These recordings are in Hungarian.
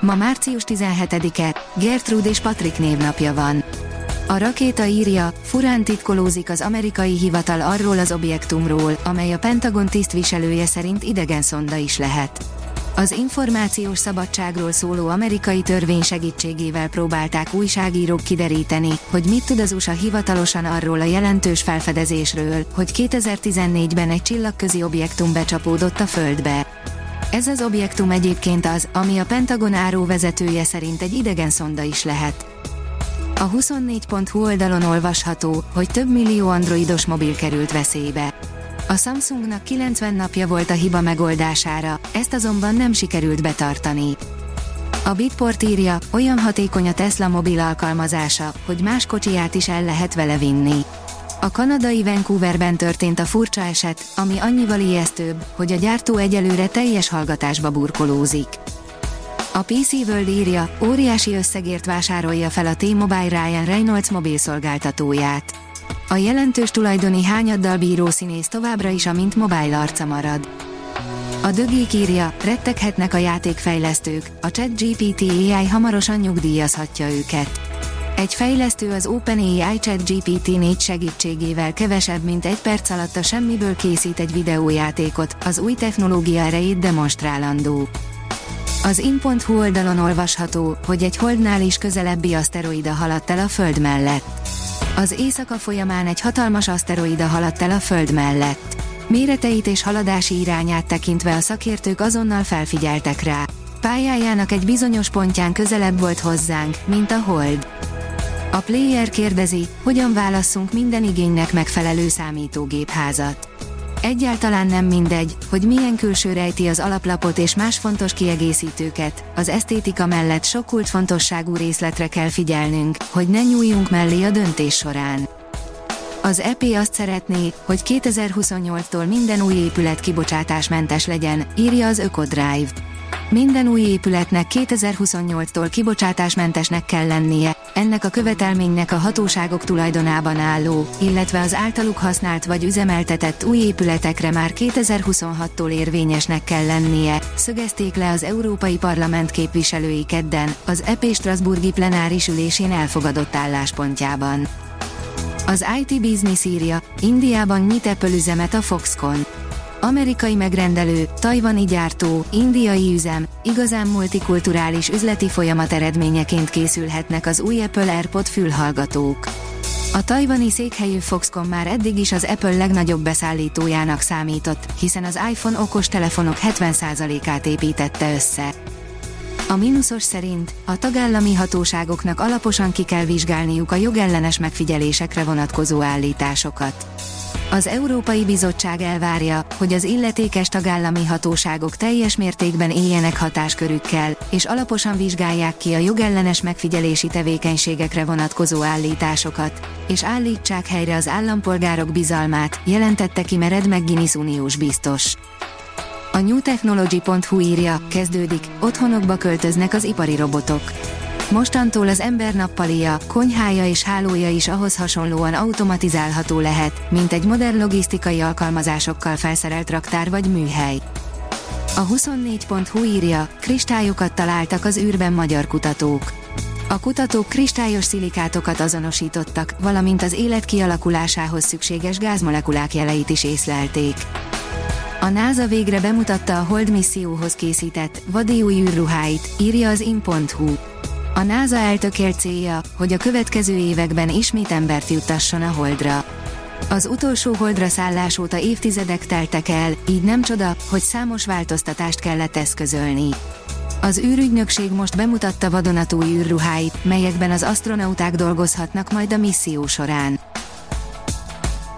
Ma március 17-e, Gertrude és Patrick névnapja van. A rakéta írja, furán titkolózik az amerikai hivatal arról az objektumról, amely a Pentagon tisztviselője szerint idegen szonda is lehet. Az információs szabadságról szóló amerikai törvény segítségével próbálták újságírók kideríteni, hogy mit tud az USA hivatalosan arról a jelentős felfedezésről, hogy 2014-ben egy csillagközi objektum becsapódott a Földbe. Ez az objektum egyébként az, ami a Pentagon áró vezetője szerint egy idegen szonda is lehet. A 24.hu oldalon olvasható, hogy több millió androidos mobil került veszélybe. A Samsungnak 90 napja volt a hiba megoldására, ezt azonban nem sikerült betartani. A Bitport írja, olyan hatékony a Tesla mobil alkalmazása, hogy más kocsiját is el lehet vele vinni. A kanadai Vancouverben történt a furcsa eset, ami annyival ijesztőbb, hogy a gyártó egyelőre teljes hallgatásba burkolózik. A PC World írja, óriási összegért vásárolja fel a T-Mobile Ryan Reynolds mobilszolgáltatóját. A jelentős tulajdoni hányaddal bíró színész továbbra is a mint mobile arca marad. A dögék írja, retteghetnek a játékfejlesztők, a ChatGPT AI hamarosan nyugdíjazhatja őket. Egy fejlesztő az OpenAI ChatGPT 4 segítségével kevesebb mint egy perc alatt a semmiből készít egy videójátékot, az új technológia erejét demonstrálandó. Az in.hu oldalon olvasható, hogy egy holdnál is közelebbi aszteroida haladt el a Föld mellett. Az éjszaka folyamán egy hatalmas aszteroida haladt el a Föld mellett. Méreteit és haladási irányát tekintve a szakértők azonnal felfigyeltek rá. Pályájának egy bizonyos pontján közelebb volt hozzánk, mint a Hold. A player kérdezi, hogyan válasszunk minden igénynek megfelelő számítógépházat. Egyáltalán nem mindegy, hogy milyen külső rejti az alaplapot és más fontos kiegészítőket, az esztétika mellett sok kulcsfontosságú részletre kell figyelnünk, hogy ne nyúljunk mellé a döntés során. Az EP azt szeretné, hogy 2028-tól minden új épület kibocsátásmentes legyen, írja az Ökodrive. Minden új épületnek 2028-tól kibocsátásmentesnek kell lennie, ennek a követelménynek a hatóságok tulajdonában álló, illetve az általuk használt vagy üzemeltetett új épületekre már 2026-tól érvényesnek kell lennie, szögezték le az Európai Parlament képviselői kedden, az EP Strasburgi plenáris ülésén elfogadott álláspontjában. Az IT Business írja, Indiában nyit Apple üzemet a Foxconn. Amerikai megrendelő, tajvani gyártó, indiai üzem, igazán multikulturális üzleti folyamat eredményeként készülhetnek az új Apple AirPod fülhallgatók. A tajvani székhelyű Foxconn már eddig is az Apple legnagyobb beszállítójának számított, hiszen az iPhone okos telefonok 70%-át építette össze. A mínuszos szerint a tagállami hatóságoknak alaposan ki kell vizsgálniuk a jogellenes megfigyelésekre vonatkozó állításokat. Az Európai Bizottság elvárja, hogy az illetékes tagállami hatóságok teljes mértékben éljenek hatáskörükkel, és alaposan vizsgálják ki a jogellenes megfigyelési tevékenységekre vonatkozó állításokat, és állítsák helyre az állampolgárok bizalmát, jelentette ki Mered McGuinness uniós biztos. A newtechnology.hu írja, kezdődik, otthonokba költöznek az ipari robotok. Mostantól az ember nappalia, konyhája és hálója is ahhoz hasonlóan automatizálható lehet, mint egy modern logisztikai alkalmazásokkal felszerelt raktár vagy műhely. A 24.hu írja, kristályokat találtak az űrben magyar kutatók. A kutatók kristályos szilikátokat azonosítottak, valamint az élet kialakulásához szükséges gázmolekulák jeleit is észlelték. A NASA végre bemutatta a Hold misszióhoz készített, vadi új űrruháit, írja az in.hu. A NASA eltökélt célja, hogy a következő években ismét embert juttasson a Holdra. Az utolsó Holdra szállás óta évtizedek teltek el, így nem csoda, hogy számos változtatást kellett eszközölni. Az űrügynökség most bemutatta vadonatúj űrruháit, melyekben az astronauták dolgozhatnak majd a misszió során.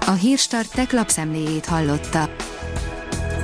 A hírstart tech lapszemléjét hallotta.